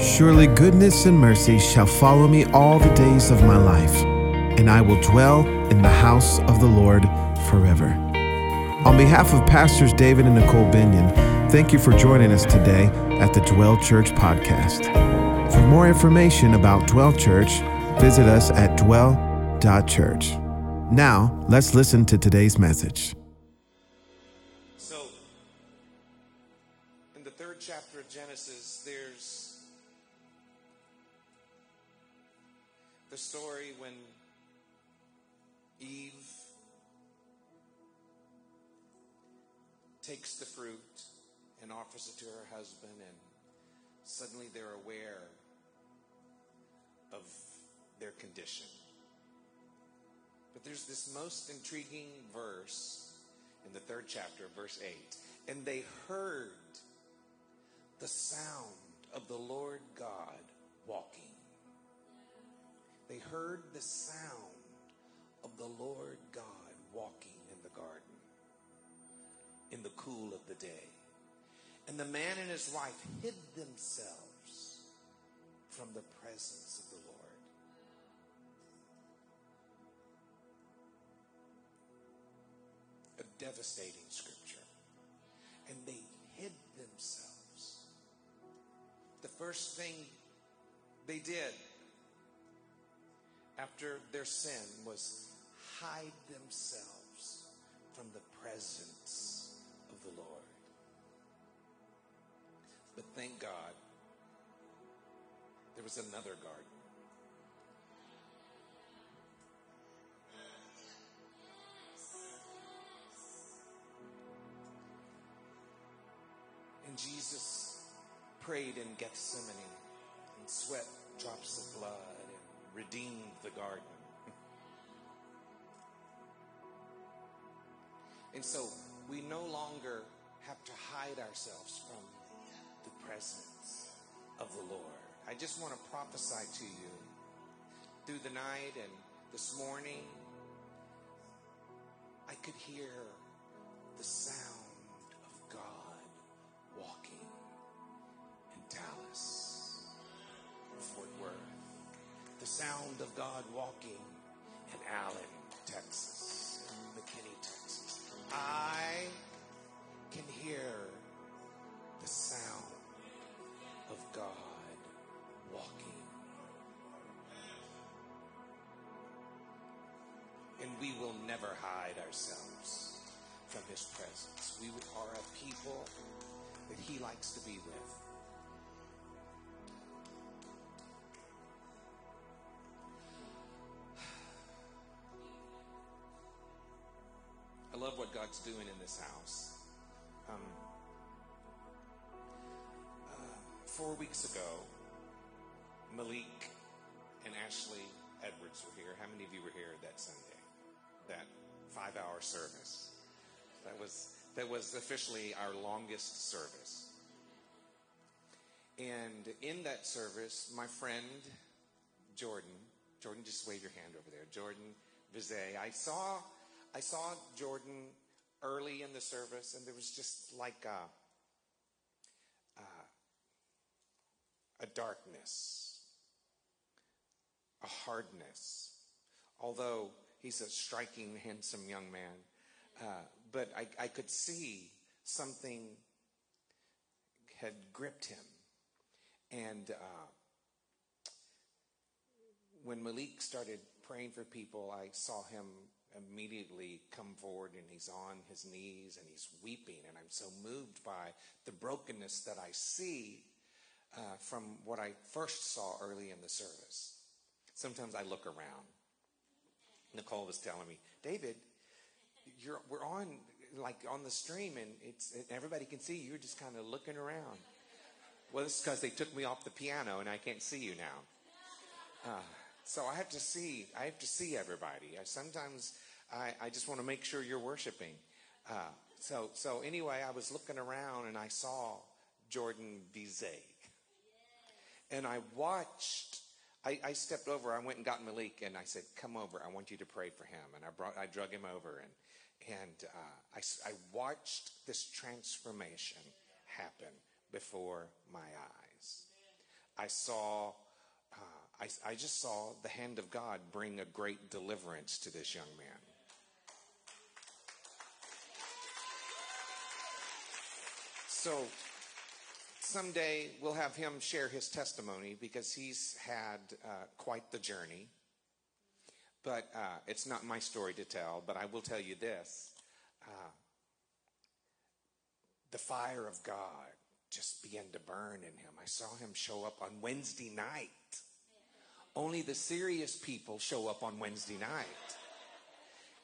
Surely goodness and mercy shall follow me all the days of my life, and I will dwell in the house of the Lord forever. On behalf of Pastors David and Nicole Binion, thank you for joining us today at the Dwell Church podcast. For more information about Dwell Church, visit us at dwell.church. Now, let's listen to today's message. So, in the third chapter of Genesis, there's story when Eve takes the fruit and offers it to her husband, and suddenly they're aware of their condition. But there's this most intriguing verse in the third chapter, verse 8. And they heard the sound of the Lord God walking. They heard the sound of the Lord God walking in the garden in the cool of the day. And the man and his wife hid themselves from the presence of the Lord. A devastating scripture. And they hid themselves. The first thing they did after their sin was hide themselves from the presence of the Lord. But thank God, there was another garden. And Jesus prayed in Gethsemane and sweat drops of blood redeemed the garden. And so we no longer have to hide ourselves from the presence of the Lord. I just want to prophesy to you through the night and this morning. I could hear the sound sound of God walking in Allen, Texas, in McKinney, Texas. I can hear the sound of God walking. And we will never hide ourselves from His presence. We are a people that He likes to be with. God's doing in this house. Um, uh, four weeks ago, Malik and Ashley Edwards were here. How many of you were here that Sunday? That five-hour service. That was that was officially our longest service. And in that service, my friend Jordan, Jordan, just wave your hand over there. Jordan Vizet. I saw I saw Jordan early in the service, and there was just like a, a, a darkness, a hardness. Although he's a striking, handsome young man, uh, but I, I could see something had gripped him. And uh, when Malik started praying for people, I saw him immediately come forward and he's on his knees and he's weeping. And I'm so moved by the brokenness that I see uh, from what I first saw early in the service. Sometimes I look around. Nicole was telling me, David, you're, we're on like on the stream and it's everybody can see you. You're just kind of looking around. Well, it's because they took me off the piano and I can't see you now. Uh, so I have to see. I have to see everybody. I, sometimes I, I just want to make sure you're worshiping. Uh, so so anyway, I was looking around and I saw Jordan Bizet, and I watched. I, I stepped over. I went and got Malik, and I said, "Come over. I want you to pray for him." And I brought. I drug him over, and and uh, I, I watched this transformation happen before my eyes. I saw, uh, I, I just saw the hand of God bring a great deliverance to this young man. So someday we'll have him share his testimony because he's had uh, quite the journey. But uh, it's not my story to tell, but I will tell you this. Uh, the fire of God just began to burn in him. I saw him show up on Wednesday night. Only the serious people show up on Wednesday night.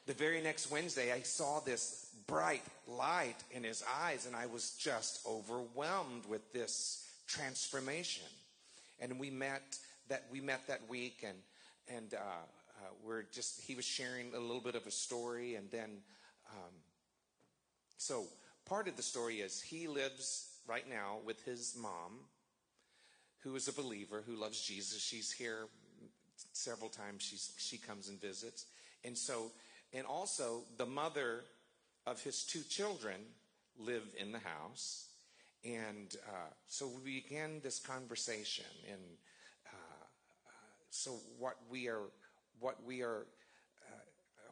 The very next Wednesday, I saw this bright light in his eyes, and I was just overwhelmed with this transformation. And we met that we met that week, and and uh, uh, we're just he was sharing a little bit of a story, and then um, so part of the story is he lives right now with his mom, who is a believer who loves Jesus. She's here several times. She's she comes and visits, and so and also the mother of his two children live in the house. And uh, so we began this conversation. And uh, uh, so what we are, what we are, uh,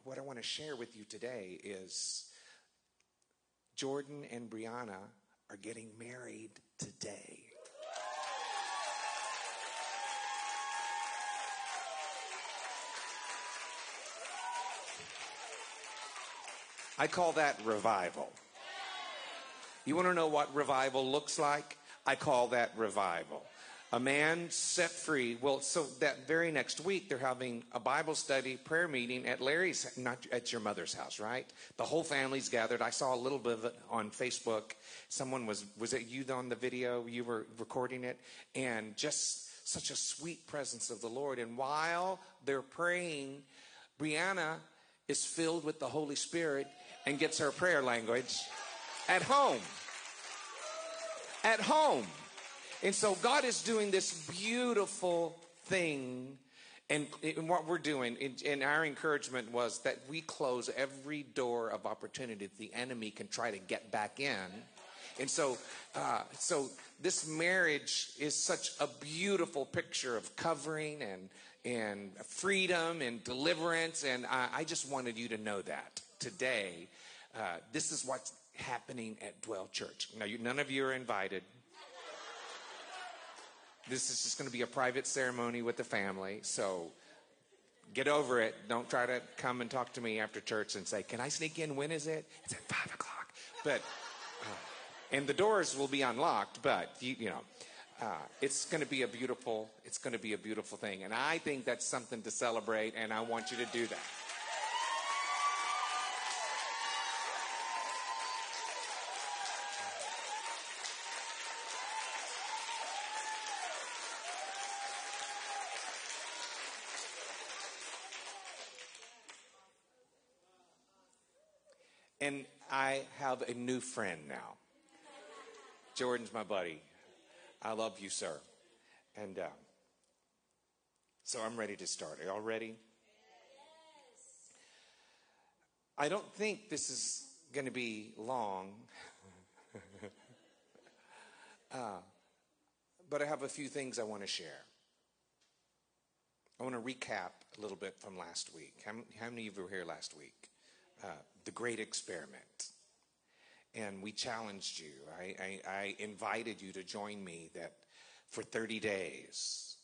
what I want to share with you today is Jordan and Brianna are getting married today. I call that revival. You want to know what revival looks like? I call that revival. A man set free. Well, so that very next week, they're having a Bible study prayer meeting at Larry's, not at your mother's house, right? The whole family's gathered. I saw a little bit of it on Facebook. Someone was, was it you on the video? You were recording it. And just such a sweet presence of the Lord. And while they're praying, Brianna is filled with the Holy Spirit and gets her prayer language at home. At home. And so God is doing this beautiful thing. And, and what we're doing, and our encouragement was that we close every door of opportunity that the enemy can try to get back in. And so, uh, so this marriage is such a beautiful picture of covering and and freedom and deliverance. And I, I just wanted you to know that today. Uh, this is what's happening at Dwell Church. Now, you, none of you are invited. This is just going to be a private ceremony with the family. So get over it. Don't try to come and talk to me after church and say, Can I sneak in? When is it? It's at 5 o'clock. But, uh, and the doors will be unlocked, but, you, you know. Uh, it's going to be a beautiful it's going to be a beautiful thing and i think that's something to celebrate and i want you to do that And I have a new friend now. Jordan's my buddy. I love you, sir. And uh, so I'm ready to start. Are y'all ready? Yes. I don't think this is going to be long. uh, but I have a few things I want to share. I want to recap a little bit from last week. How, how many of you were here last week? Uh, the great experiment. And we challenged you. I, I, I invited you to join me that for 30 days,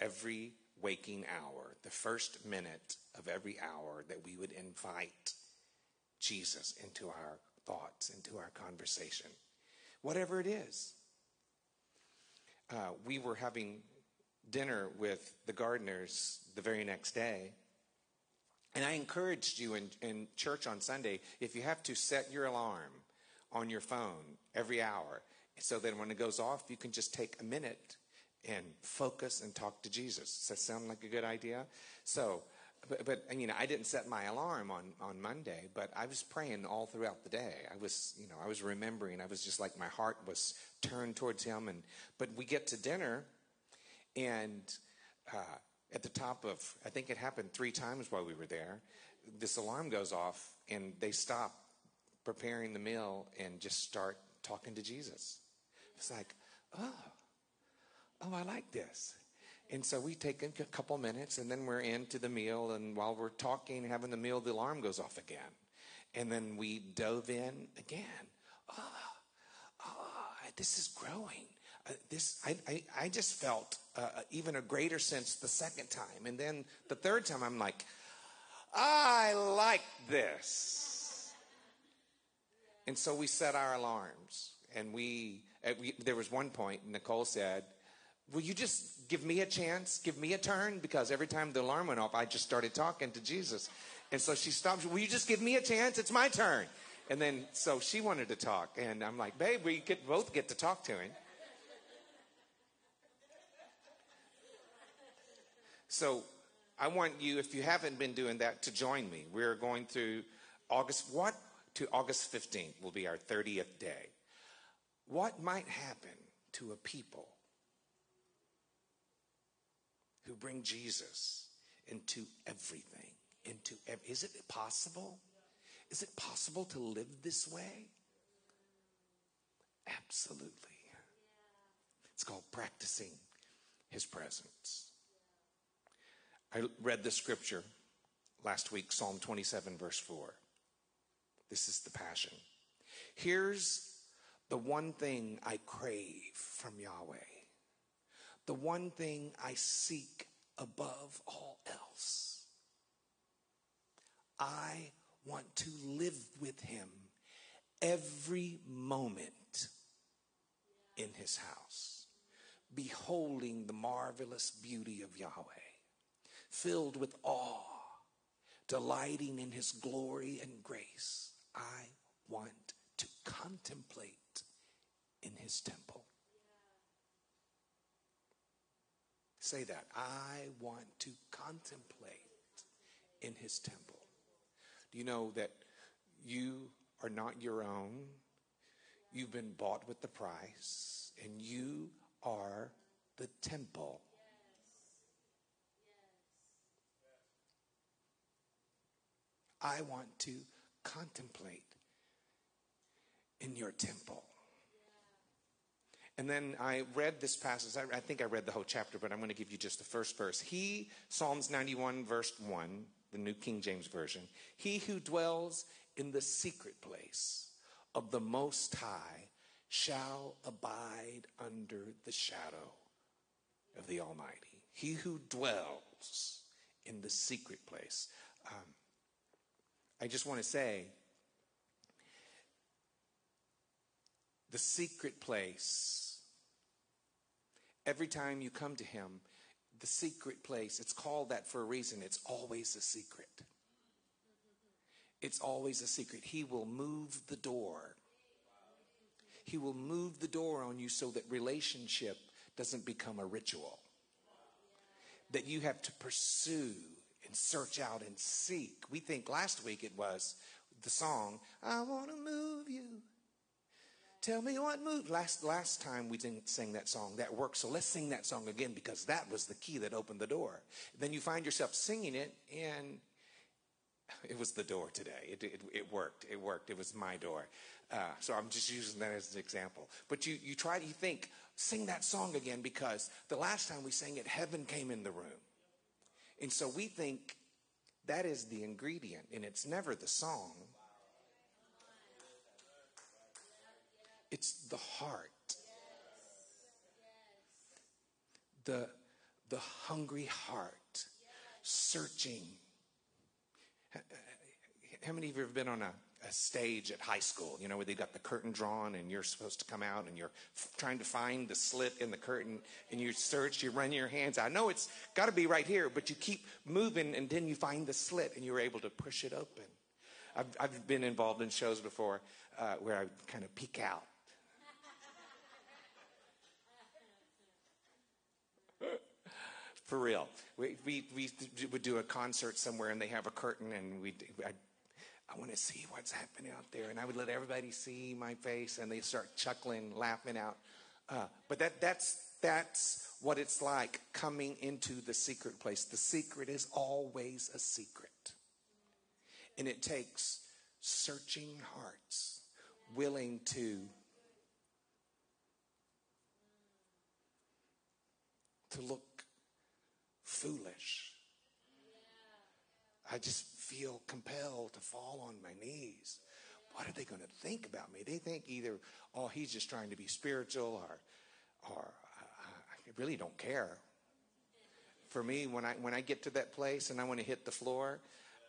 every waking hour, the first minute of every hour, that we would invite Jesus into our thoughts, into our conversation, whatever it is. Uh, we were having dinner with the gardeners the very next day, and I encouraged you in, in church on Sunday if you have to set your alarm on your phone every hour so that when it goes off, you can just take a minute and focus and talk to Jesus. Does that sound like a good idea? So, but, but you know, I didn't set my alarm on, on Monday, but I was praying all throughout the day. I was, you know, I was remembering. I was just like my heart was turned towards Him. And but we get to dinner, and uh, at the top of, I think it happened three times while we were there. This alarm goes off, and they stop preparing the meal and just start talking to Jesus. It's like, oh, oh, I like this. And so we take a couple minutes and then we're into the meal. And while we're talking, having the meal, the alarm goes off again. And then we dove in again. Oh, oh, this is growing. Uh, this I, I, I, just felt uh, even a greater sense the second time. And then the third time, I'm like, I like this. And so we set our alarms. And we, we there was one point, Nicole said, Will you just give me a chance? Give me a turn? Because every time the alarm went off, I just started talking to Jesus. And so she stopped. Will you just give me a chance? It's my turn. And then, so she wanted to talk. And I'm like, babe, we get, both get to talk to him. So I want you, if you haven't been doing that, to join me. We're going through August, what? To August 15th will be our 30th day. What might happen to a people who bring Jesus into everything? Into ev- is it possible? Is it possible to live this way? Absolutely. It's called practicing his presence. I read the scripture last week, Psalm 27, verse 4. This is the passion. Here's the one thing I crave from Yahweh, the one thing I seek above all else. I want to live with him every moment in his house, beholding the marvelous beauty of Yahweh, filled with awe, delighting in his glory and grace. I want to contemplate in his temple. Say that. I want to contemplate in his temple. Do you know that you are not your own? You've been bought with the price, and you are the temple. I want to contemplate in your temple. And then I read this passage. I, I, think I read the whole chapter, but I'm going to give you just the first verse. He, Psalms 91, verse 1, the New King James Version, he who dwells in the secret place of the Most High shall abide under the shadow of the Almighty. He who dwells in the secret place. Um, I just want to say, the secret place, every time you come to Him, the secret place. It's called that for a reason. It's always a secret. It's always a secret. He will move the door. He will move the door on you so that relationship doesn't become a ritual. That you have to pursue and search out and seek. We think last week it was the song, I want to move you. Tell me what move. Last last time we didn't sing that song. That worked. So let's sing that song again because that was the key that opened the door. Then you find yourself singing it, and it was the door today. It, it, it worked. It worked. It was my door. Uh, so I'm just using that as an example. But you you try. You think sing that song again because the last time we sang it, heaven came in the room, and so we think that is the ingredient, and it's never the song. It's the heart. The, the hungry heart searching. Uh, how many of you have been on a, a stage at high school, you know, where they've got the curtain drawn and you're supposed to come out and you're f- trying to find the slit in the curtain and you search, you run your hands. I know it's got to be right here, but you keep moving and then you find the slit and you're able to push it open. I've, I've been involved in shows before uh, where I kind of peek out For real. We, we, we would do a concert somewhere and they have a curtain and we I, I want to see what's happening out there. And I would let everybody see my face and they start chuckling, laughing out. Uh, but that, that's, that's what it's like coming into the secret place. The secret is always a secret. And it takes searching hearts willing to to look foolish. I just feel compelled to fall on my knees. What are they going to think about me? They think either, oh, he's just trying to be spiritual, or, or I really don't care. For me, when I when I get to that place and I want to hit the floor,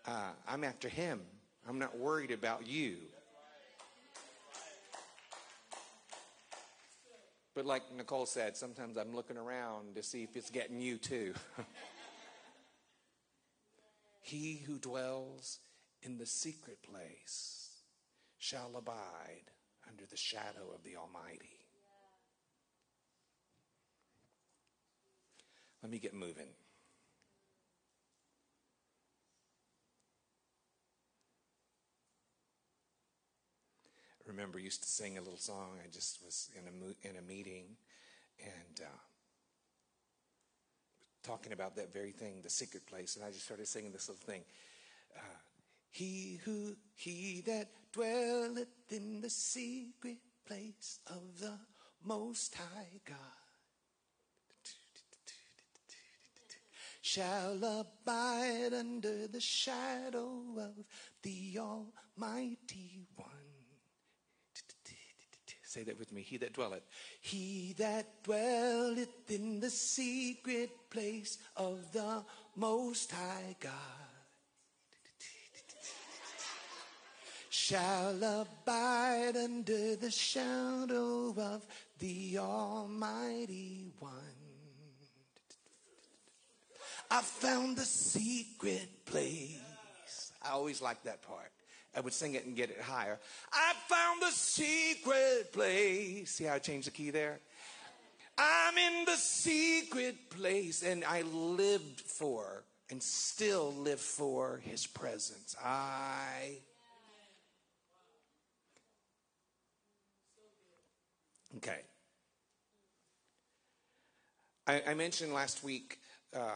uh, I'm after him. I'm not worried about you. But like Nicole said, sometimes I'm looking around to see if it's getting you too. he who dwells in the secret place shall abide under the shadow of the Almighty. Let me get moving. remember used to sing a little song. I just was in a in a meeting and uh, talking about that very thing, the secret place, and I just started singing this little thing. Uh, he who he that dwelleth in the secret place of the Most High God shall abide under the shadow of the Almighty One. Say that with me. He that dwelleth. He that dwelleth in the secret place of the Most High God shall abide under the shadow of the Almighty One. I found the secret place. I always like that part. I would sing it and get it higher. I found the secret place. See how I changed the key there? I'm in the secret place, and I lived for and still live for his presence. I. Okay. I, I mentioned last week uh,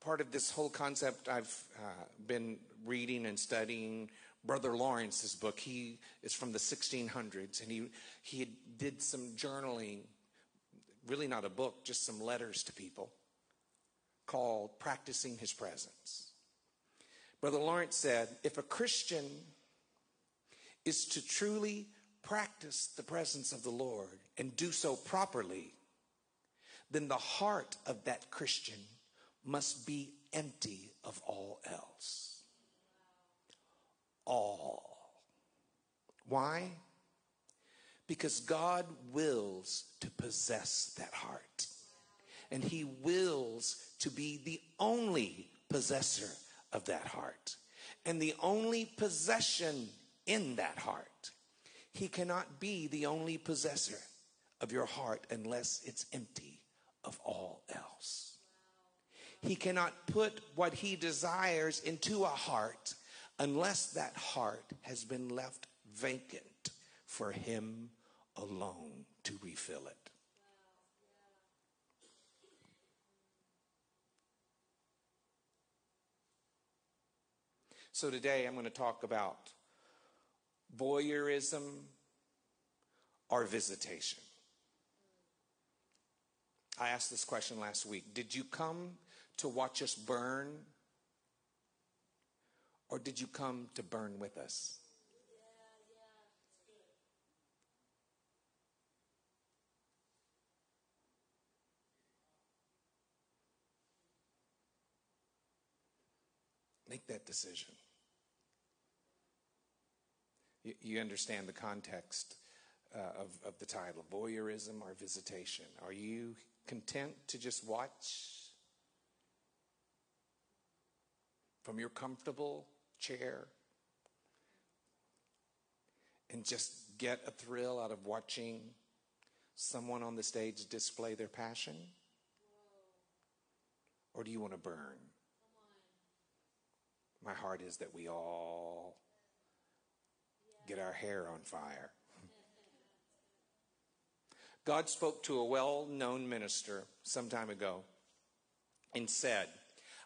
part of this whole concept I've uh, been reading and studying Brother Lawrence's book. He is from the 1600s, and he he did some journaling. Really, not a book, just some letters to people, called "Practicing His Presence." Brother Lawrence said, "If a Christian is to truly practice the presence of the Lord and do so properly, then the heart of that Christian must be empty of all else." all. Why? Because God wills to possess that heart. And He wills to be the only possessor of that heart. And the only possession in that heart. He cannot be the only possessor of your heart unless it's empty of all else. He cannot put what he desires into a heart unless that heart has been left vacant for Him alone to refill it. So today I'm going to talk about voyeurism or visitation. I asked this question last week. Did you come to watch us burn or did you come to burn with us? Make that decision. You, you understand the context uh, of, of the title voyeurism or visitation. Are you content to just watch from your comfortable chair and just get a thrill out of watching someone on the stage display their passion? Or do you want to burn? My heart is that we all get our hair on fire. God spoke to a well known minister some time ago and said,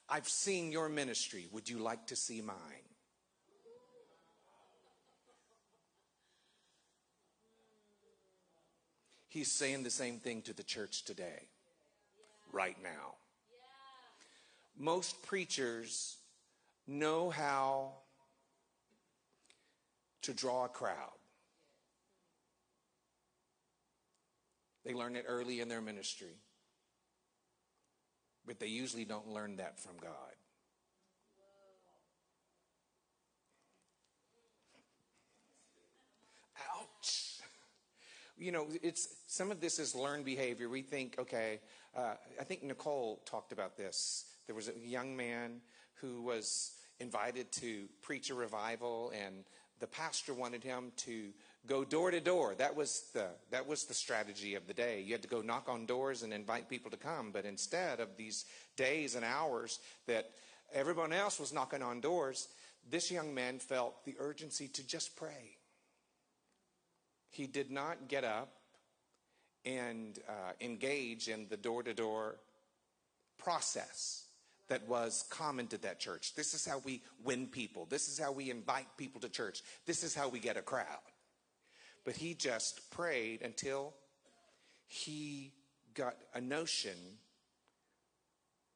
I've seen your ministry. Would you like to see mine? He's saying the same thing to the church today. right now. Most preachers know how to draw a crowd. They learn it early in their ministry, but they usually don't learn that from God. Ouch. You know, it's some of this is learned behavior. We think, okay, uh, I think Nicole talked about this. There was a young man who was invited to preach a revival, and the pastor wanted him to go door to door. That was the that was the strategy of the day. You had to go knock on doors and invite people to come. But instead of these days and hours that everyone else was knocking on doors, this young man felt the urgency to just pray. He did not get up and uh, engage in the door to door process that was common to that church. This is how we win people. This is how we invite people to church. This is how we get a crowd. But he just prayed until he got a notion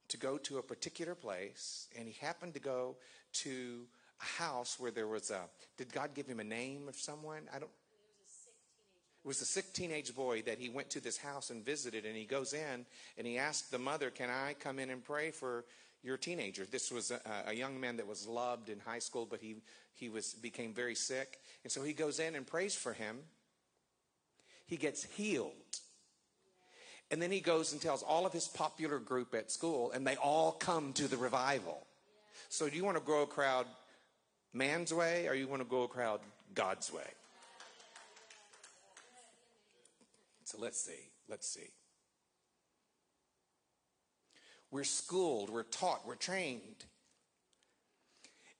to go to a particular place, and he happened to go to a house where there was a. Did God give him a name of someone? I don't. It was a sick teenage boy that he went to this house and visited, and he goes in and he asked the mother, Can I come in and pray for your teenager? This was a, a young man that was loved in high school, but he, he was, became very sick. And so he goes in and prays for him. He gets healed. And then he goes and tells all of his popular group at school, and they all come to the revival. So, do you want to grow a crowd man's way, or you want to grow a crowd God's way? So let's see. Let's see. We're schooled, we're taught, we're trained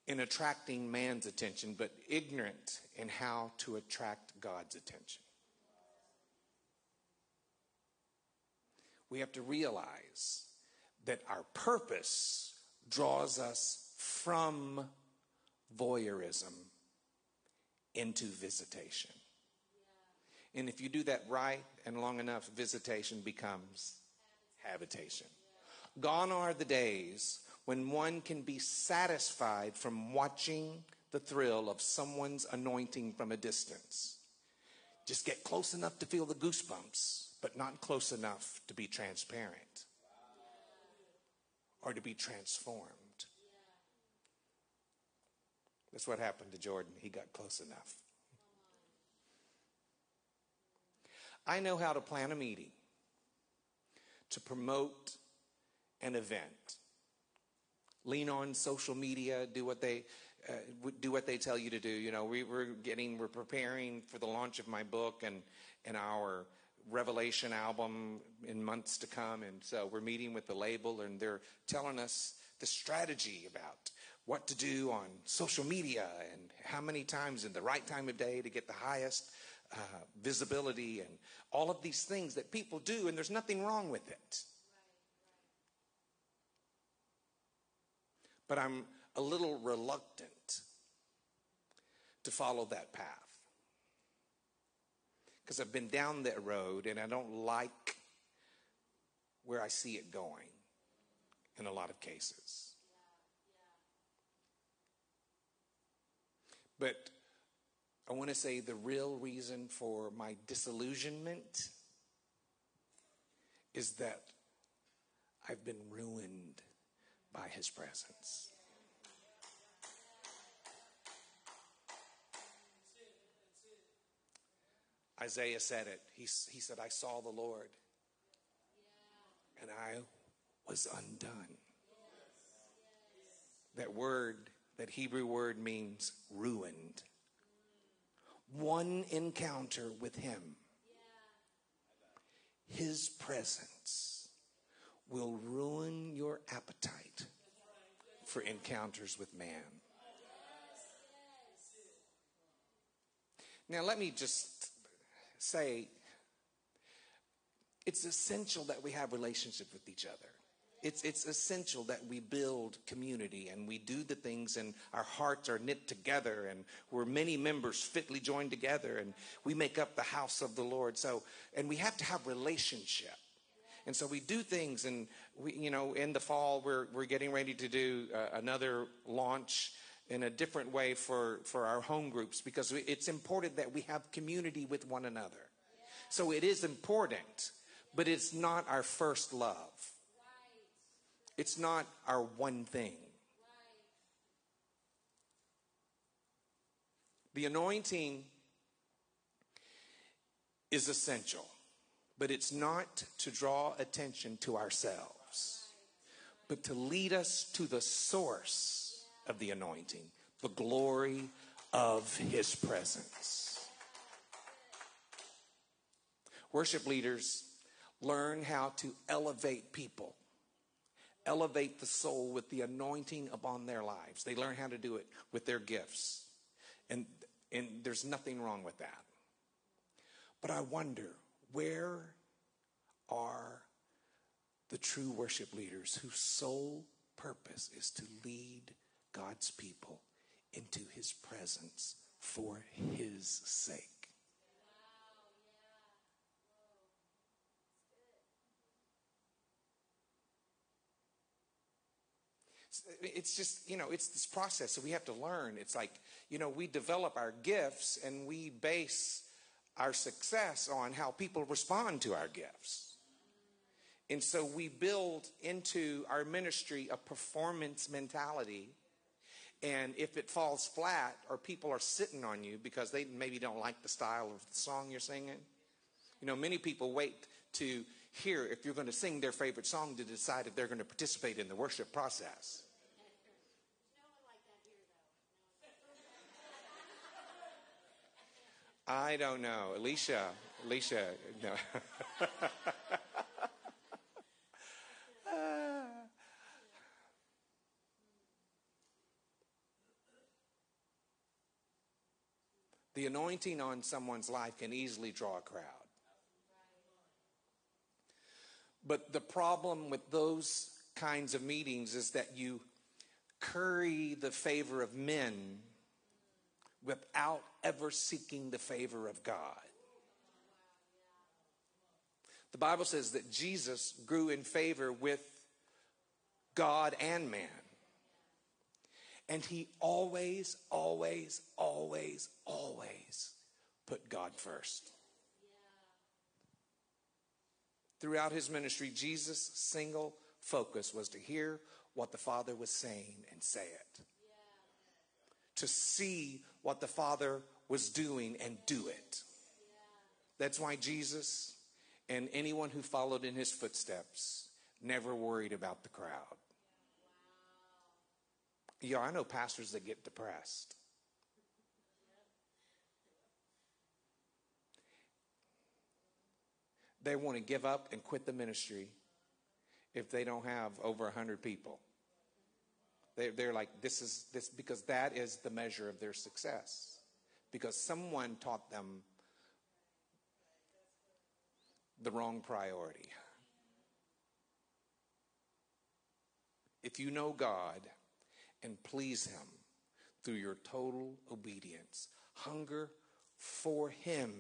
in attracting man's attention, but ignorant in how to attract God's attention. We have to realize that our purpose draws us from voyeurism into visitation. And if you do that right and long enough, visitation becomes habitation. Gone are the days when one can be satisfied from watching the thrill of someone's anointing from a distance. Just get close enough to feel the goosebumps, but not close enough to be transparent or to be transformed. That's what happened to Jordan. He got close enough. I know how to plan a meeting to promote an event. Lean on social media, do what they uh, do what they tell you to do. You know, we, we're getting, we're preparing for the launch of my book and and our Revelation album in months to come, and so we're meeting with the label, and they're telling us the strategy about what to do on social media and how many times in the right time of day to get the highest uh, visibility and all of these things that people do, and there's nothing wrong with it. But I'm a little reluctant to follow that path because I've been down that road and I don't like where I see it going in a lot of cases. But I want to say the real reason for my disillusionment is that I've been ruined by his presence. Isaiah said it. He, he said, I saw the Lord and I was undone. That word, that Hebrew word means ruined one encounter with Him, His presence will ruin your appetite for encounters with man. Now, let me just say it's essential that we have relationship with each other. It's, it's essential that we build community and we do the things and our hearts are knit together and we're many members fitly joined together and we make up the house of the Lord. So, and we have to have relationship. And so we do things, and we, you know, in the fall, we're, we're getting ready to do uh, another launch in a different way for, for our home groups because it's important that we have community with one another. So it is important, but it's not our first love. It's not our one thing. The anointing is essential, but it's not to draw attention to ourselves, but to lead us to the source of the anointing, the glory of his presence. Worship leaders learn how to elevate people, elevate the soul with the anointing upon their lives. They learn how to do it with their gifts. And, and there's nothing wrong with that. But I wonder where are the true worship leaders whose sole purpose is to lead God's people into his presence for his sake? It's just you know it's this process so we have to learn. It's like you know we develop our gifts and we base our success on how people respond to our gifts. And so we build into our ministry a performance mentality. And if it falls flat or people are sitting on you because they maybe don't like the style of the song you're singing you know many people wait to hear if you're going to sing their favorite song to decide if they're going to participate in the worship process. I don't know. Alicia, Alicia, no. the anointing on someone's life can easily draw a crowd. But the problem with those kinds of meetings is that you curry the favor of men without ever seeking the favor of God. The Bible says that Jesus grew in favor with God and man. And he always, always, always, always put God first. Throughout his ministry, Jesus' single focus was to hear what the Father was saying and say it. To see what the Father was doing and do it. That's why Jesus and anyone who followed in his footsteps never worried about the crowd. Yeah, I know pastors that get depressed. they want to give up and quit the ministry if they don't have over 100 people. They, they're like, this is this, because that is the measure of their success. Because someone taught them the wrong priority. If you know God and please Him through your total obedience, hunger for Him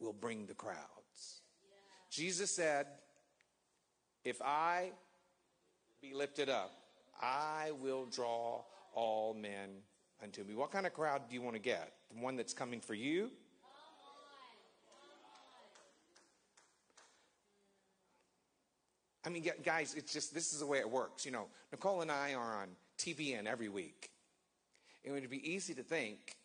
will bring the crowds. Jesus said, If I be lifted up, I will draw all men unto me. What kind of crowd do you want to get? The one that's coming for you? I mean, guys, it's just this is the way it works. You know, Nicole and I are on TBN every week. It would be easy to think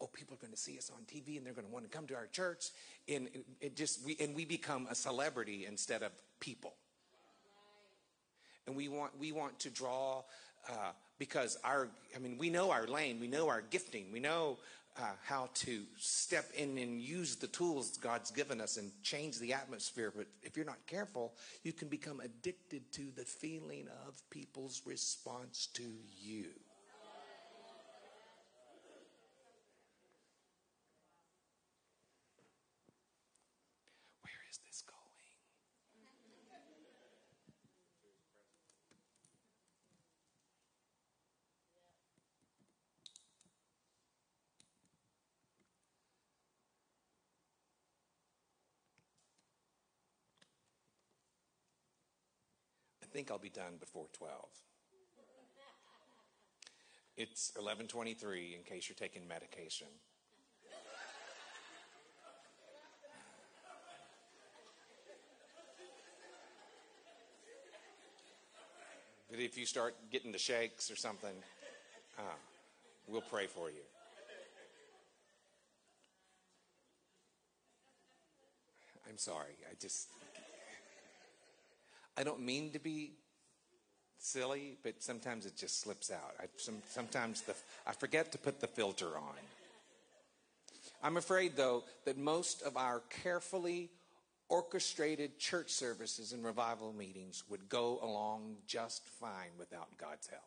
oh, people are going to see us on TV and they're going to want to come to our church. And it just, we, and we become a celebrity instead of people. And we want, we want to draw, uh, because our, I mean, we know our lane, we know our gifting, we know uh, how to step in and use the tools God's given us and change the atmosphere. But if you're not careful, you can become addicted to the feeling of people's response to you. Think I'll be done before 12. It's 11:23 in case you're taking medication. But if you start getting the shakes or something, uh, we'll pray for you. I'm sorry. I just, I don't mean to be silly, but sometimes it just slips out. I, some, sometimes the, I forget to put the filter on. I'm afraid, though, that most of our carefully orchestrated church services and revival meetings would go along just fine without God's help.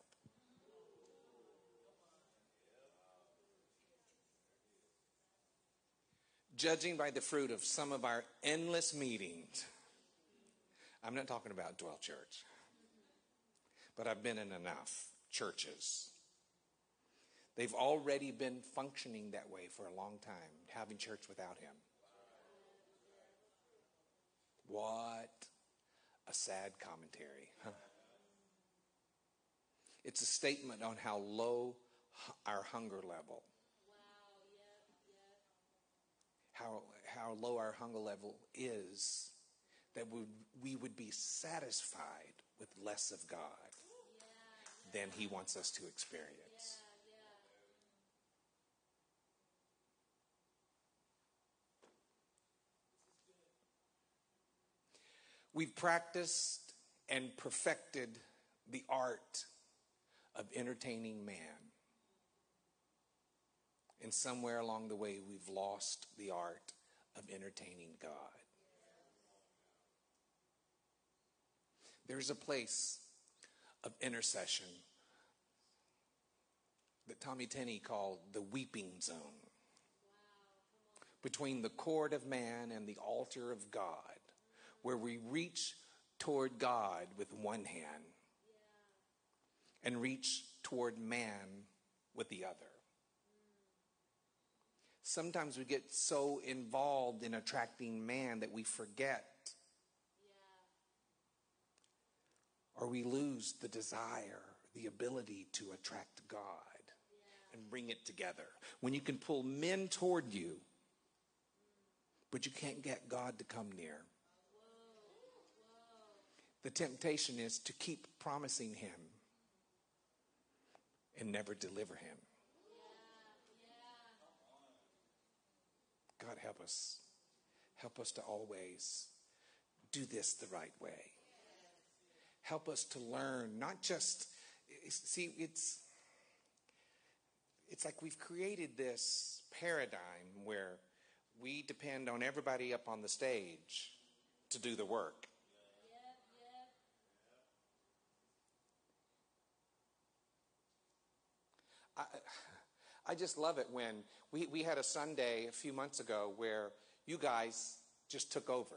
Judging by the fruit of some of our endless meetings, I'm not talking about Dwell Church, but I've been in enough churches. They've already been functioning that way for a long time, having church without Him. What a sad commentary. Huh? It's a statement on how low our hunger level. How, how low our hunger level is that we, would be satisfied with less of God than He wants us to experience. We've practiced and perfected the art of entertaining man. And somewhere along the way, we've lost the art of entertaining God. There's a place of intercession that Tommy Tenney called the weeping zone between the court of man and the altar of God where we reach toward God with one hand and reach toward man with the other. Sometimes we get so involved in attracting man that we forget or we lose the desire, the ability to attract God and bring it together. When you can pull men toward you, but you can't get God to come near. The temptation is to keep promising Him and never deliver Him. God, help us. Help us to always do this the right way. Help us to learn, not just, see, it's, it's like we've created this paradigm where we depend on everybody up on the stage to do the work. I, I just love it when we, we had a Sunday a few months ago where you guys just took over.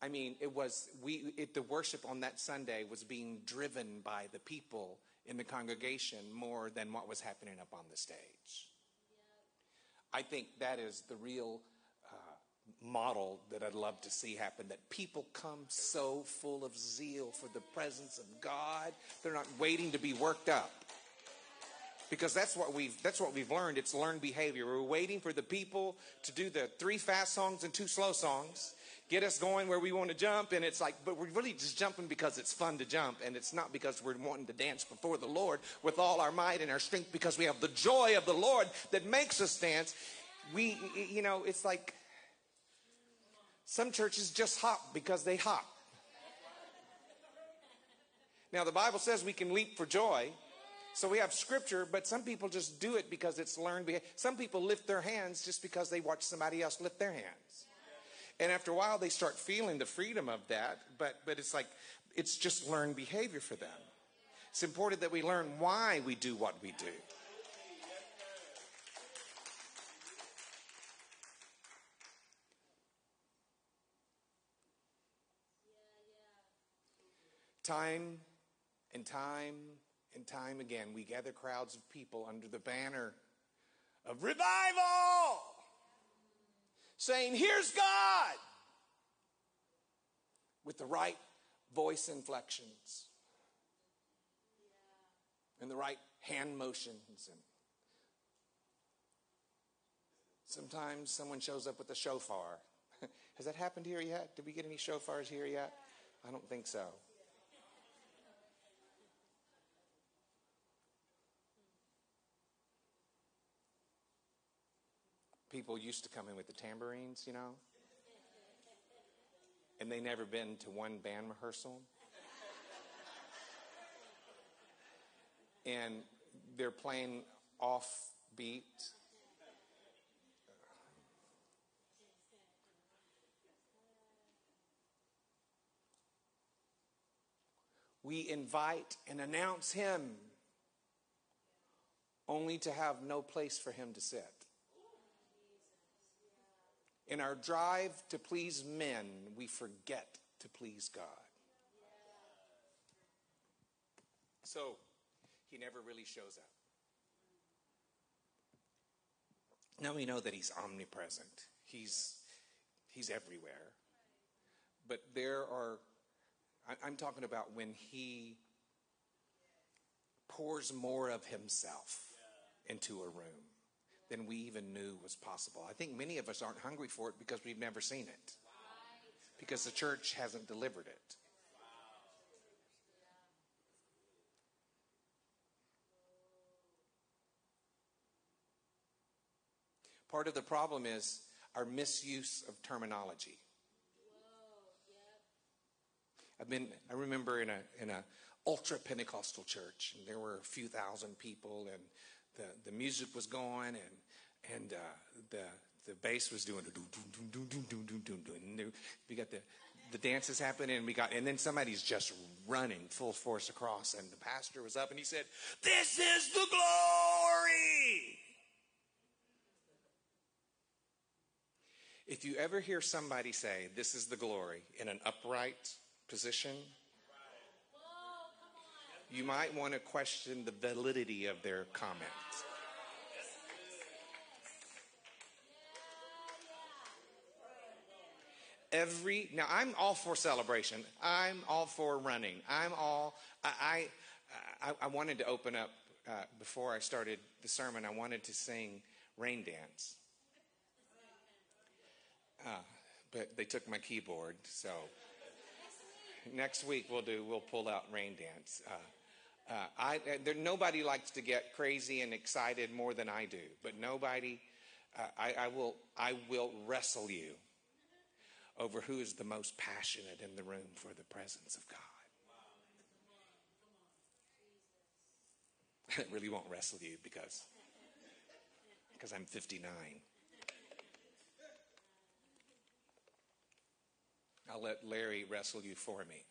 I mean, it was we it, the worship on that Sunday was being driven by the people in the congregation more than what was happening up on the stage. I think that is the real uh, model that I'd love to see happen. That people come so full of zeal for the presence of God, they're not waiting to be worked up because that's what we've that's what we've learned it's learned behavior we're waiting for the people to do the three fast songs and two slow songs get us going where we want to jump. And it's like but we're really just jumping because it's fun to jump. And it's not because we're wanting to dance before the lord with all our might and our strength because we have the joy of the lord that makes us dance. We you know it's like some churches just hop because they hop. Now the bible says we can leap for joy. So we have scripture, but some people just do it because it's learned. Some people lift their hands just because they watch somebody else lift their hands. And after a while, they start feeling the freedom of that, but, but it's like, it's just learned behavior for them. It's important that we learn why we do what we do. Time and time and time again, we gather crowds of people under the banner of revival, saying, Here's God, with the right voice inflections. And the right hand motions and sometimes someone shows up with a shofar. Has that happened here yet? Did we get any shofars here yet? I don't think so people used to come in with the tambourines you know and they never been to one band rehearsal and they're playing off beat. We invite and announce him only to have no place for him to sit. In our drive to please men, we forget to please God. So, he never really shows up. Now we know that he's omnipresent. He's he's everywhere. But there are I'm talking about when he pours more of himself into a room than we even knew was possible. I think many of us aren't hungry for it because we've never seen it. Because the church hasn't delivered it. Part of the problem is our misuse of terminology. I've been. I remember in a in a ultra Pentecostal church, and there were a few thousand people, and the the music was going, and and uh, the the bass was doing, and we got the the dances happening, and we got, and then somebody's just running full force across, and the pastor was up, and he said, "This is the glory." If you ever hear somebody say, This is the glory, in an upright position, you might want to question the validity of their comment. Every now, I'm all for celebration. I'm all for running. I'm all. I I, I wanted to open up uh, before I started the sermon. I wanted to sing "Rain Dance." Uh, but they took my keyboard, so next week we'll do we'll pull out rain dance. Uh, uh, I there, nobody likes to get crazy and excited more than I do, but nobody. Uh, I, I will I will wrestle you over who is the most passionate in the room for the presence of God. I really won't wrestle you because because I'm 59. I'll let Larry wrestle you for me.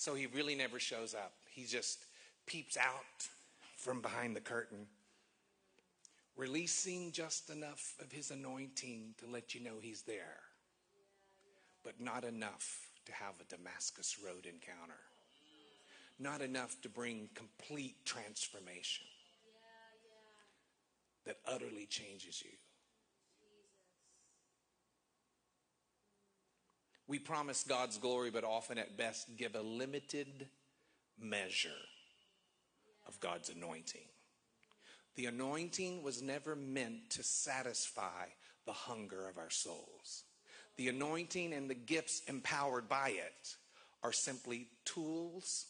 So he really never shows up. He just peeps out from behind the curtain, releasing just enough of his anointing to let you know he's there, but not enough to have a Damascus Road encounter, not enough to bring complete transformation that utterly changes you. We promise God's glory, but often at best give a limited measure of God's anointing. The anointing was never meant to satisfy the hunger of our souls. The anointing and the gifts empowered by it are simply tools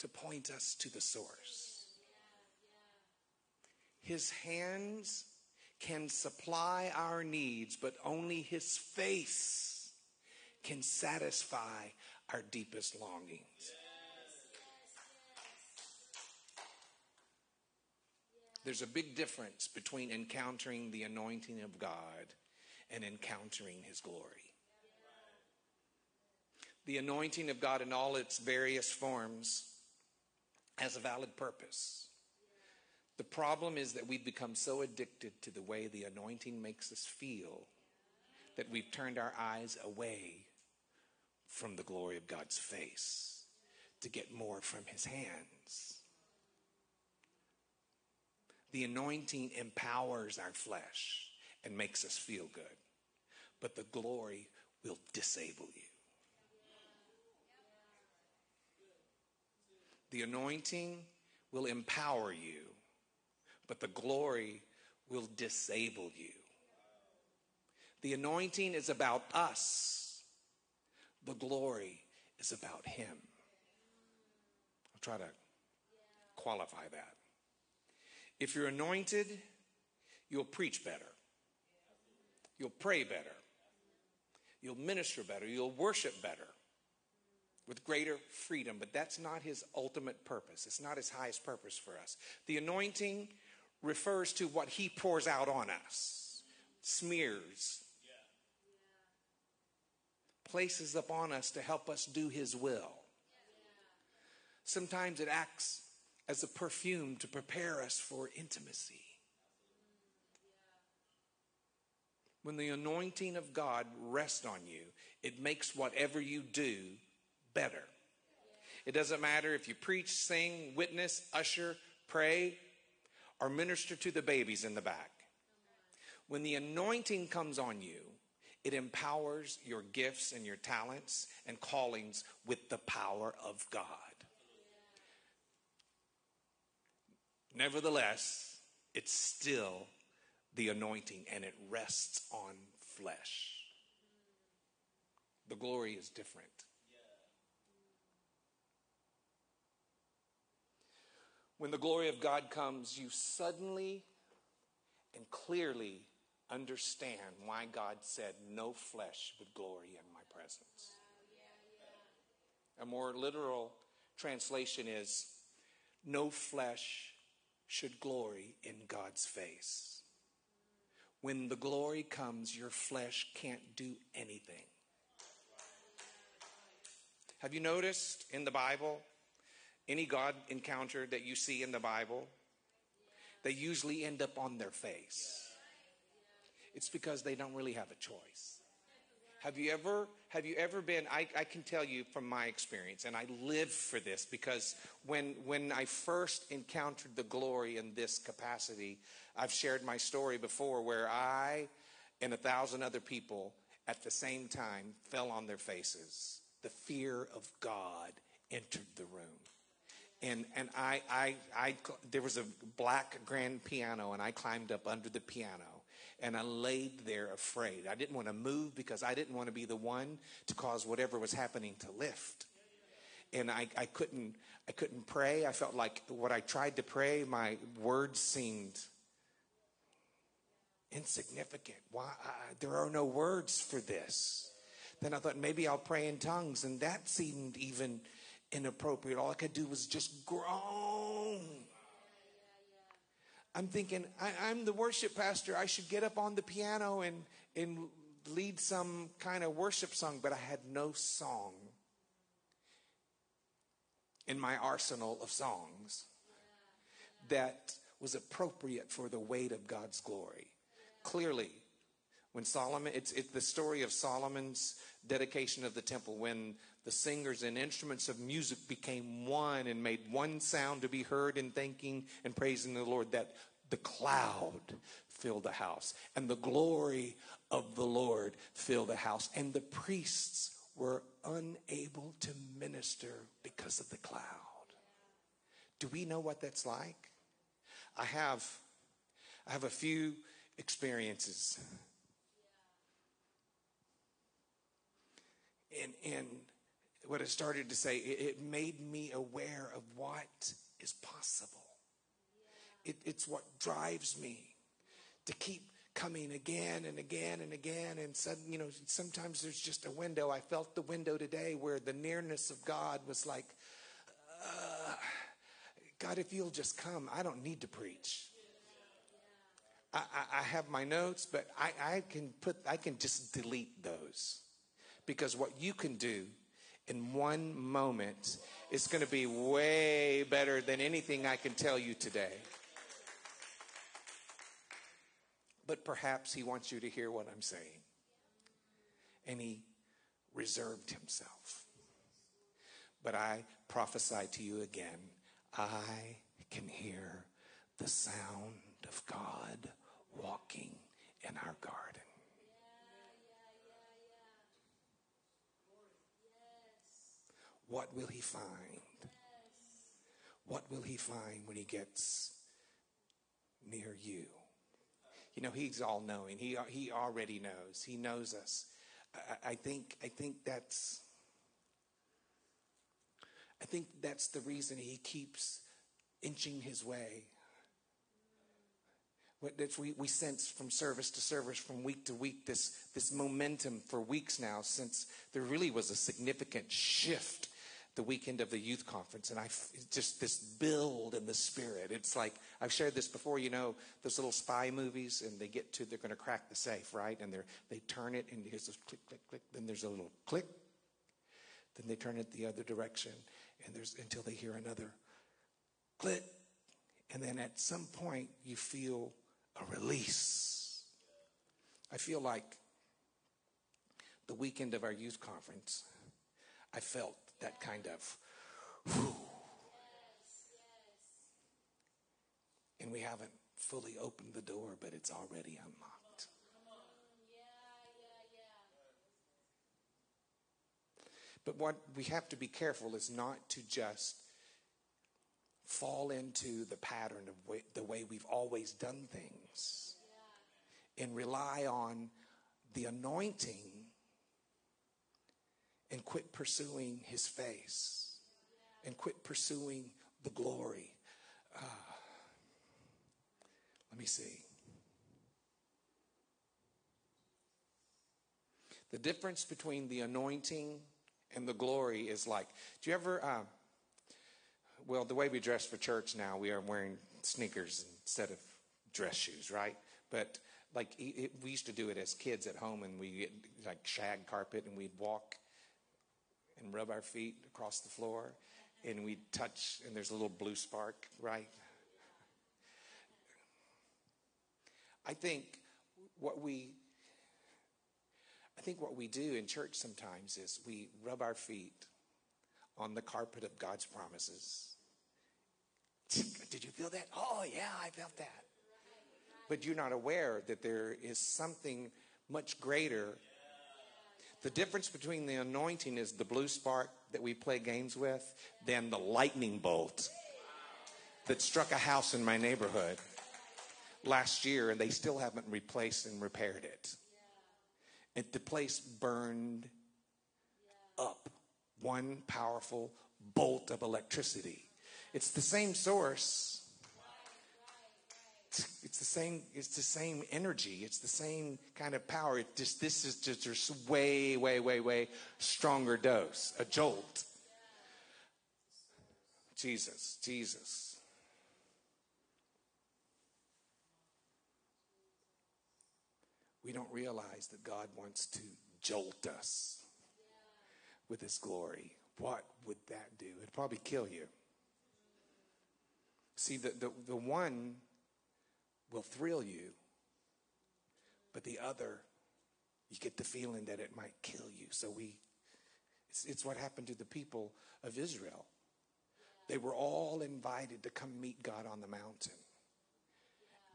to point us to the source. His hands can supply our needs, but only His face can satisfy our deepest longings. There's a big difference between encountering the anointing of God and encountering His glory. The anointing of God in all its various forms has a valid purpose. The problem is that we've become so addicted to the way the anointing makes us feel that we've turned our eyes away from the glory of God's face, to get more from his hands. The anointing empowers our flesh and makes us feel good, but the glory will disable you. The anointing will empower you, but the glory will disable you. The anointing is about us, the glory is about Him. I'll try to qualify that. If you're anointed, you'll preach better, you'll pray better, you'll minister better, you'll worship better with greater freedom. But that's not His ultimate purpose, it's not His highest purpose for us. The anointing refers to what He pours out on us, smears, places upon us to help us do His will. Sometimes it acts as a perfume to prepare us for intimacy. When the anointing of God rests on you, it makes whatever you do better. It doesn't matter if you preach, sing, witness, usher, pray, or minister to the babies in the back. When the anointing comes on you, it empowers your gifts and your talents and callings with the power of God. Nevertheless, it's still the anointing and it rests on flesh. The glory is different. When the glory of God comes, you suddenly and clearly understand why God said, No flesh would glory in my presence. A more literal translation is, No flesh should glory in God's face. When the glory comes, your flesh can't do anything. Have you noticed in the Bible, any God encounter that you see in the Bible, they usually end up on their face? It's because they don't really have a choice. Have you ever have you ever been I, I can tell you from my experience, and I live for this because when when I first encountered the glory in this capacity, I've shared my story before where I and a thousand other people at the same time fell on their faces. The fear of God entered the room. And, and I, I, I, there was a black grand piano, and I climbed up under the piano and I laid there afraid. I didn't want to move because I didn't want to be the one to cause whatever was happening to lift. And I, I couldn't I couldn't pray. I felt like what I tried to pray, my words seemed insignificant. Why I, there are no words for this. Then I thought maybe I'll pray in tongues, and that seemed even inappropriate. All I could do was just groan I'm thinking, I, am the worship pastor. I should get up on the piano and, and lead some kind of worship song, but I had no song in my arsenal of songs that was appropriate for the weight of God's glory. Clearly, when Solomon, it's, it's the story of Solomon's dedication of the temple when the singers and instruments of music became one and made one sound to be heard in thanking and praising the Lord, that the cloud filled the house and the glory of the Lord filled the house. And the priests were unable to minister because of the cloud. Do we know what that's like? I have, I have a few experiences. And, and what it started to say, it, it made me aware of what is possible. It, it's what drives me to keep coming again and again and again. And sudden, you know, sometimes there's just a window. I felt the window today where the nearness of God was like, uh, God, if you'll just come, I don't need to preach. I, I, I have my notes, but I, I can put, I can just delete those because what you can do in one moment it's going to be way better than anything I can tell you today. But perhaps he wants you to hear what I'm saying. And he reserved himself. But I prophesy to you again I can hear the sound of God walking in our garden. What will he find? What will he find when he gets near you? You know, he's all knowing. He, he already knows. He knows us. I, I think, I think that's, I think that's the reason he keeps inching his way. What we, we sense from service to service, from week to week, this, this momentum for weeks now, since there really was a significant shift the weekend of the youth conference, and I just this build in the spirit. It's like I've shared this before. You know those little spy movies, and they get to they're going to crack the safe, right? And they they turn it, and here's this click, click, click. Then there's a little click. Then they turn it the other direction, and there's until they hear another click, and then at some point you feel a release. I feel like the weekend of our youth conference, I felt that kind of whew. And we haven't fully opened the door, but it's already unlocked. But what we have to be careful is not to just fall into the pattern of way, the way we've always done things and rely on the anointing and quit pursuing his face and quit pursuing the glory. Uh, let me see. The difference between the anointing and the glory is like, do you ever, uh, well, the way we dress for church now, we are wearing sneakers instead of dress shoes, right? But like it, we used to do it as kids at home, and we get like shag carpet, and we'd walk and rub our feet across the floor, and we'd touch, and there's a little blue spark, right? I think what we I think what we do in church sometimes is we rub our feet on the carpet of God's promises. Did you feel that? Oh, yeah, I felt that. But you're not aware that there is something much greater the difference between the anointing is the blue spark that we play games with than the lightning bolt that struck a house in my neighborhood last year and they still haven't replaced and repaired it. And the place burned up. One powerful bolt of electricity. It's the same source it's the same it's the same energy. It's the same kind of power. It just this is just just way way way way stronger dose. A jolt. Jesus jesus. We don't realize that god wants to jolt us with his glory. What would that do? It'd probably kill you. See the, the, the one will thrill you, but the other, you get the feeling that it might kill you. So we, it's, it's what happened to the people of Israel. They were all invited to come meet God on the mountain.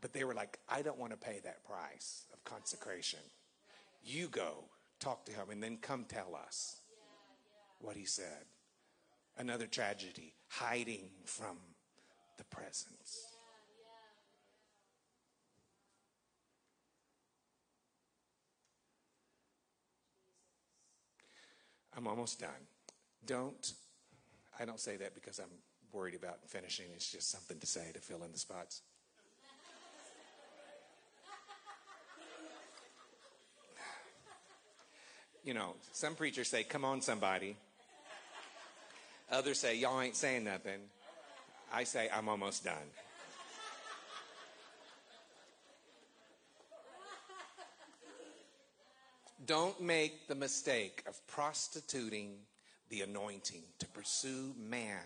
But they were like, I don't want to pay that price of consecration. You go talk to him and then come tell us what he said. Another tragedy, hiding from the presence. I'm almost done. Don't, I don't say that because I'm worried about finishing. It's just something to say to fill in the spots. You know, some preachers say, Come on, somebody. Others say, Y'all ain't saying nothing. I say, I'm almost done. Don't make the mistake of prostituting the anointing to pursue man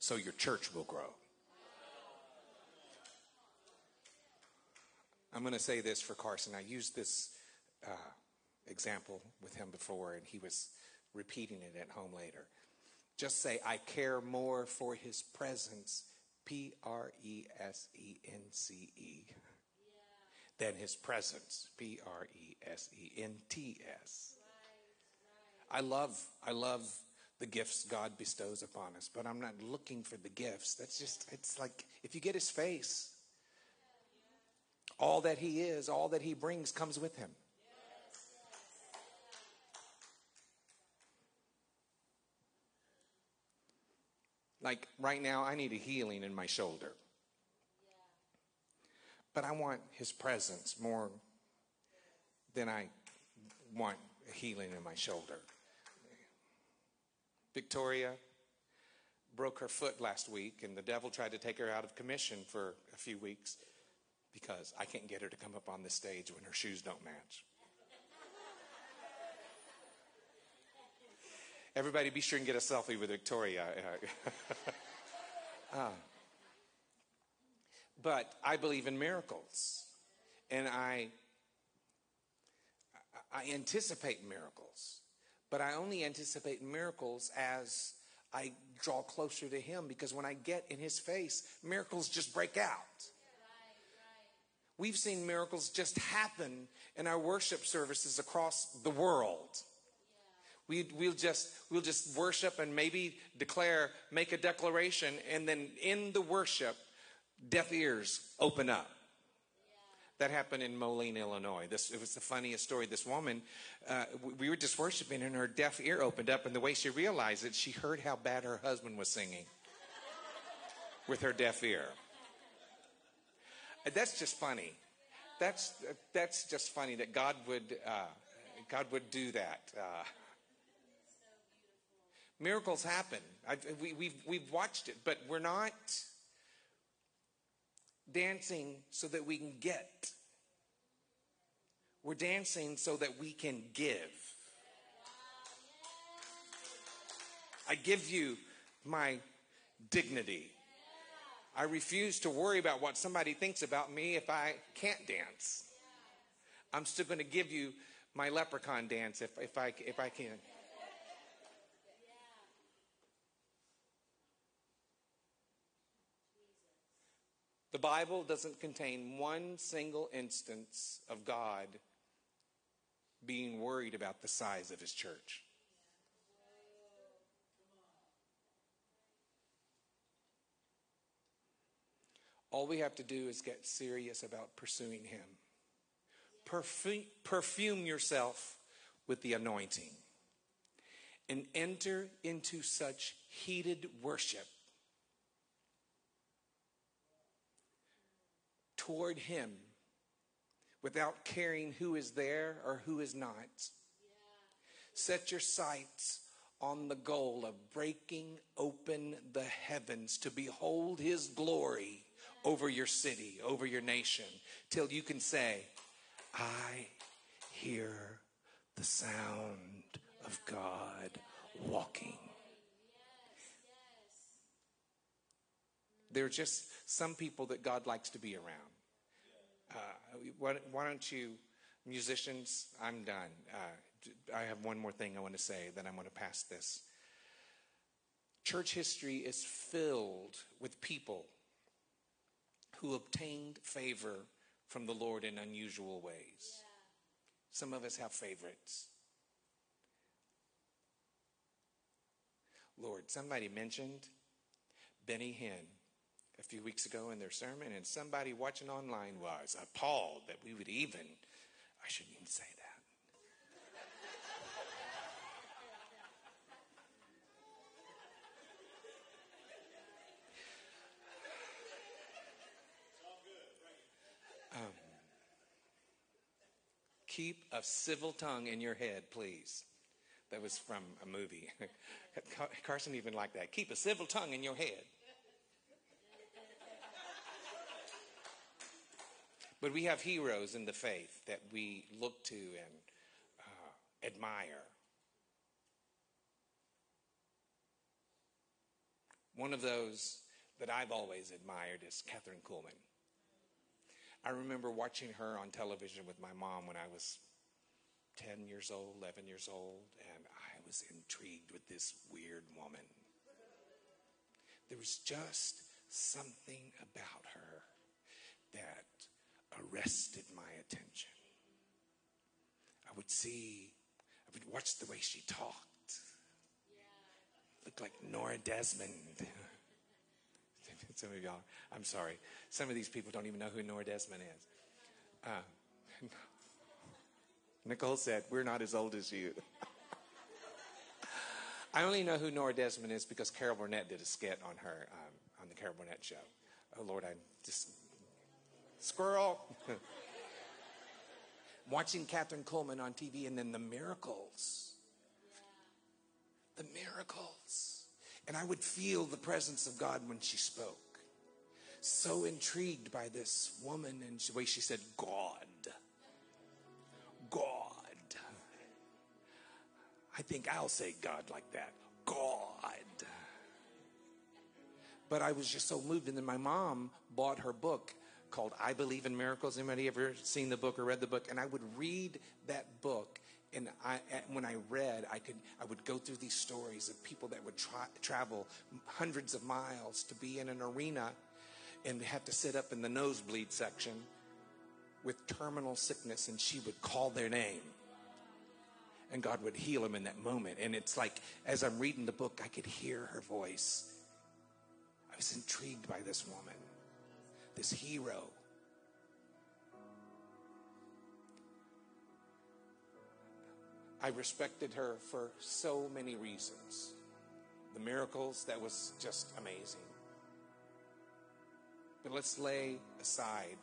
so your church will grow. I'm going to say this for Carson. I used this uh, example with him before, and he was repeating it at home later. Just say, I care more for his presence, P R E S E N C E, than his presence, P R E S E N T S. I love, I love the gifts God bestows upon us, but I'm not looking for the gifts. That's just, it's like if you get his face, all that he is, all that he brings comes with him. Like right now, I need a healing in my shoulder. But I want his presence more than I want healing in my shoulder. Victoria broke her foot last week, and the devil tried to take her out of commission for a few weeks because I can't get her to come up on the stage when her shoes don't match. Everybody, be sure and get a selfie with Victoria. uh, but I believe in miracles, and I I anticipate miracles, but I only anticipate miracles as I draw closer to Him because when I get in His face, miracles just break out. We've seen miracles just happen in our worship services across the world. We, we'll just we'll just worship and maybe declare, make a declaration, and then in the worship, deaf ears open up. That happened in Moline, Illinois. This it was the funniest story. This woman, uh, we were just worshiping, and her deaf ear opened up, and the way she realized it, she heard how bad her husband was singing with her deaf ear. That's just funny. That's that's just funny that God would uh, God would do that. Uh, miracles happen. I've, we, we've we've watched it, but we're not dancing so that we can get. We're dancing so that we can give. I give you my dignity. I refuse to worry about what somebody thinks about me if I can't dance. I'm still going to give you my leprechaun dance if, if, I, if I can. The Bible doesn't contain one single instance of God being worried about the size of his church. All we have to do is get serious about pursuing him. Perfume, perfume yourself with the anointing and enter into such heated worship toward Him without caring who is there or who is not. Set your sights on the goal of breaking open the heavens to behold His glory over your city, over your nation, till you can say, I hear the sound of God walking. There are just some people that God likes to be around. Uh, why, why, don't you, musicians, I'm done. Uh, I have one more thing I want to say, then I'm going to pass this. Church history is filled with people who obtained favor from the Lord in unusual ways. Yeah. Some of us have favorites. Lord, somebody mentioned Benny Hinn a few weeks ago in their sermon, and somebody watching online was appalled that we would even, I shouldn't even say that. Um, keep a civil tongue in your head, please. That was from a movie. Carson even liked that. Keep a civil tongue in your head. But we have heroes in the faith that we look to and uh, admire. One of those that I've always admired is Kathryn Kuhlman. I remember watching her on television with my mom when I was 10 years old, 11 years old, and I was intrigued with this weird woman. There was just something about her that arrested my attention. I would see, I would watch the way she talked. looked like Nora Desmond. Some of y'all, I'm sorry. Some of these people don't even know who Nora Desmond is. Uh, Nicole said, We're not as old as you. I only know who Nora Desmond is because Carol Burnett did a skit on her um, on the Carol Burnett show. Oh, Lord, I'm just. Squirrel! Watching Kathryn Kuhlman on TV and then the miracles. The miracles. And I would feel the presence of God when she spoke. So intrigued by this woman and the way she said, God. God. I think I'll say God like that. God. But I was just so moved. And then my mom bought her book called I Believe in Miracles. Anybody ever seen the book or read the book? And I would read that book. And I, when I read, I could, I would go through these stories of people that would tra- travel hundreds of miles to be in an arena and have to sit up in the nosebleed section with terminal sickness, and she would call their name and God would heal him in that moment. And it's like, as I'm reading the book, I could hear her voice. I was intrigued by this woman, this hero. I respected her for so many reasons. The miracles, that was just amazing. But let's lay aside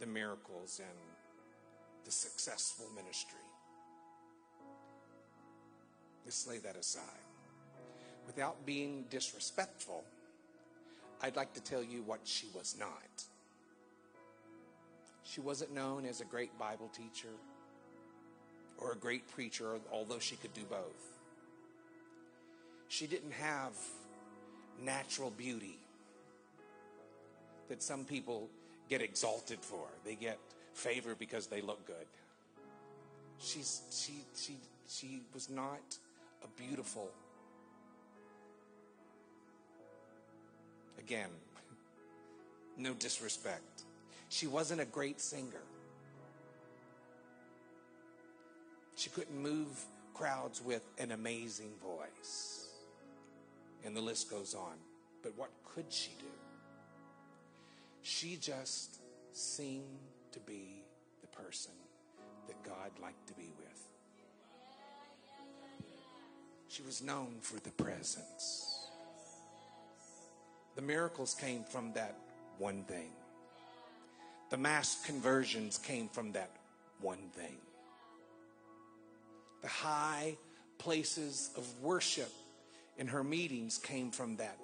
the miracles and the successful ministry. Let's lay that aside. Without being disrespectful, I'd like to tell you what she was not. She wasn't known as a great Bible teacher or a great preacher, although she could do both. She didn't have natural beauty that some people get exalted for. They get favor because they look good. She's she she she was not a beautiful. Again, no disrespect. She wasn't a great singer. She couldn't move crowds with an amazing voice. And the list goes on. But what could she do? She just seemed to be the person that God liked to be with. She was known for the presence. The miracles came from that one thing. The mass conversions came from that one thing. The high places of worship in her meetings came from that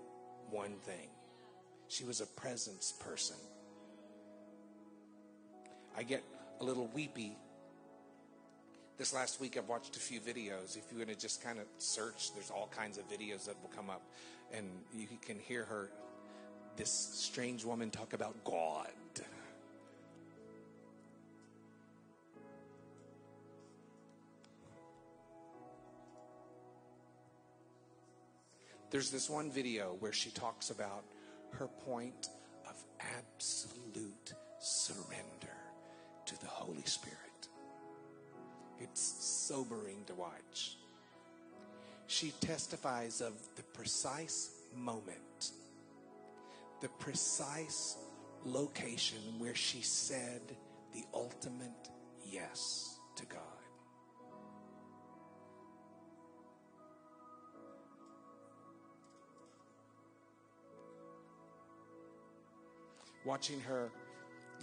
one thing. She was a presence person. I get a little weepy this last week, I've watched a few videos. If you're going to just kind of search, there's all kinds of videos that will come up, and you can hear her, this strange woman, talk about God. There's this one video where she talks about her point of absolute surrender to the Holy Spirit. It's sobering to watch. She testifies of the precise moment, the precise location where she said the ultimate yes to God. Watching her,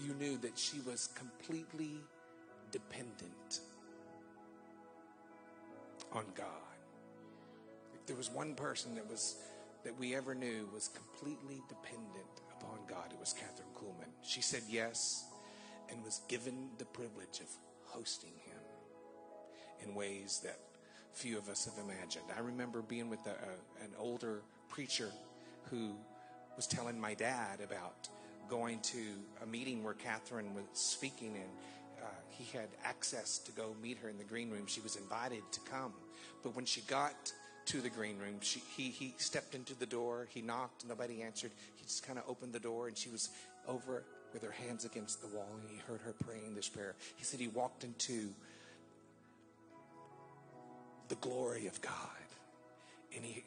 you knew that she was completely dependent on God. There was one person that was that we ever knew was completely dependent upon God, it was Kathryn Kuhlman. She said yes and was given the privilege of hosting him in ways that few of us have imagined. I remember being with a, a, an older preacher who was telling my dad about going to a meeting where Kathryn was speaking and uh, he had access to go meet her in the green room. She was invited to come. But when she got to the green room, she, he, he stepped into the door. He knocked. Nobody answered. He just kind of opened the door and she was over with her hands against the wall. And he heard her praying this prayer. He said he walked into the glory of God and he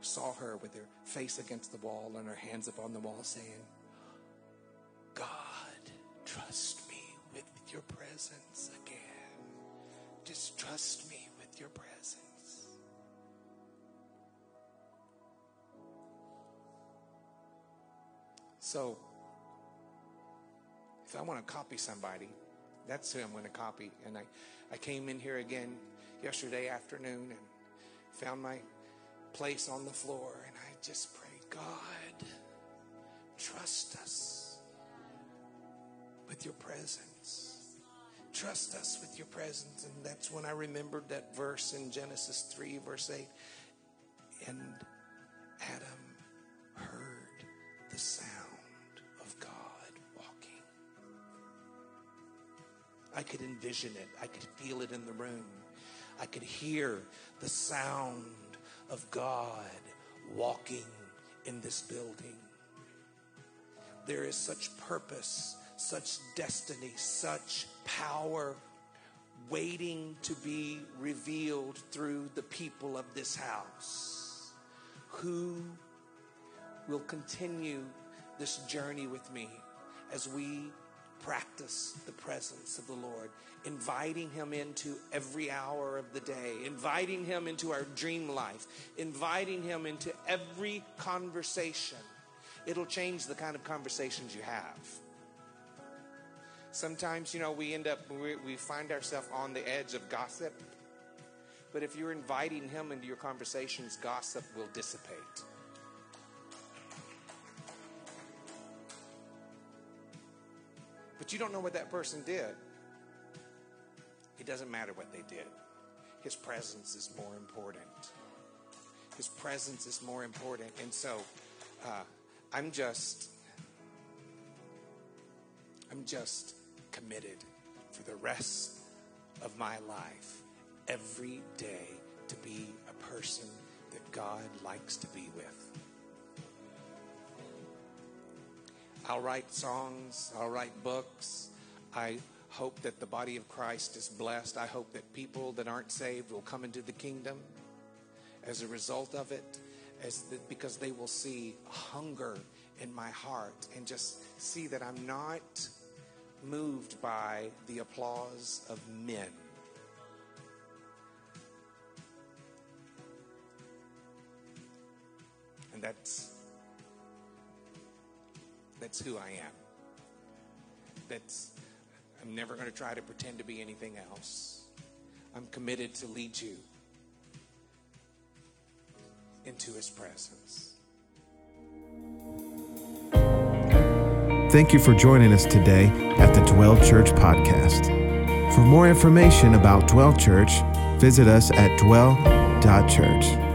saw her with her face against the wall and her hands upon the wall saying, God, trust me with your presence again. Just trust me with your presence. So, if I want to copy somebody, that's who I'm going to copy. And I, I came in here again yesterday afternoon and found my place on the floor and I just prayed, God, trust us with your presence. Trust us with your presence. And that's when I remembered that verse in Genesis 3, verse 8. And Adam heard the sound I could envision it, I could feel it in the room. I could hear the sound of God walking in this building. There is such purpose, such destiny, such power waiting to be revealed through the people of this house who will continue this journey with me as we practice the presence of the Lord, inviting Him into every hour of the day, inviting Him into our dream life, inviting Him into every conversation. It'll change the kind of conversations you have. Sometimes, you know, we end up, we, find ourselves on the edge of gossip. But if you're inviting Him into your conversations, gossip will dissipate. But you don't know what that person did. It doesn't matter what they did. His presence is more important. His presence is more important. And so uh, I'm just, I'm just committed for the rest of my life every day to be a person that God likes to be with. I'll write songs, I'll write books. I hope that the body of Christ is blessed. I hope that people that aren't saved will come into the kingdom as a result of it, as the, because they will see hunger in my heart and just see that I'm not moved by the applause of men. And that's that's who I am. That's, I'm never going to try to pretend to be anything else. I'm committed to lead you into his presence. Thank you for joining us today at the Dwell Church podcast. For more information about Dwell Church, visit us at dwell.church.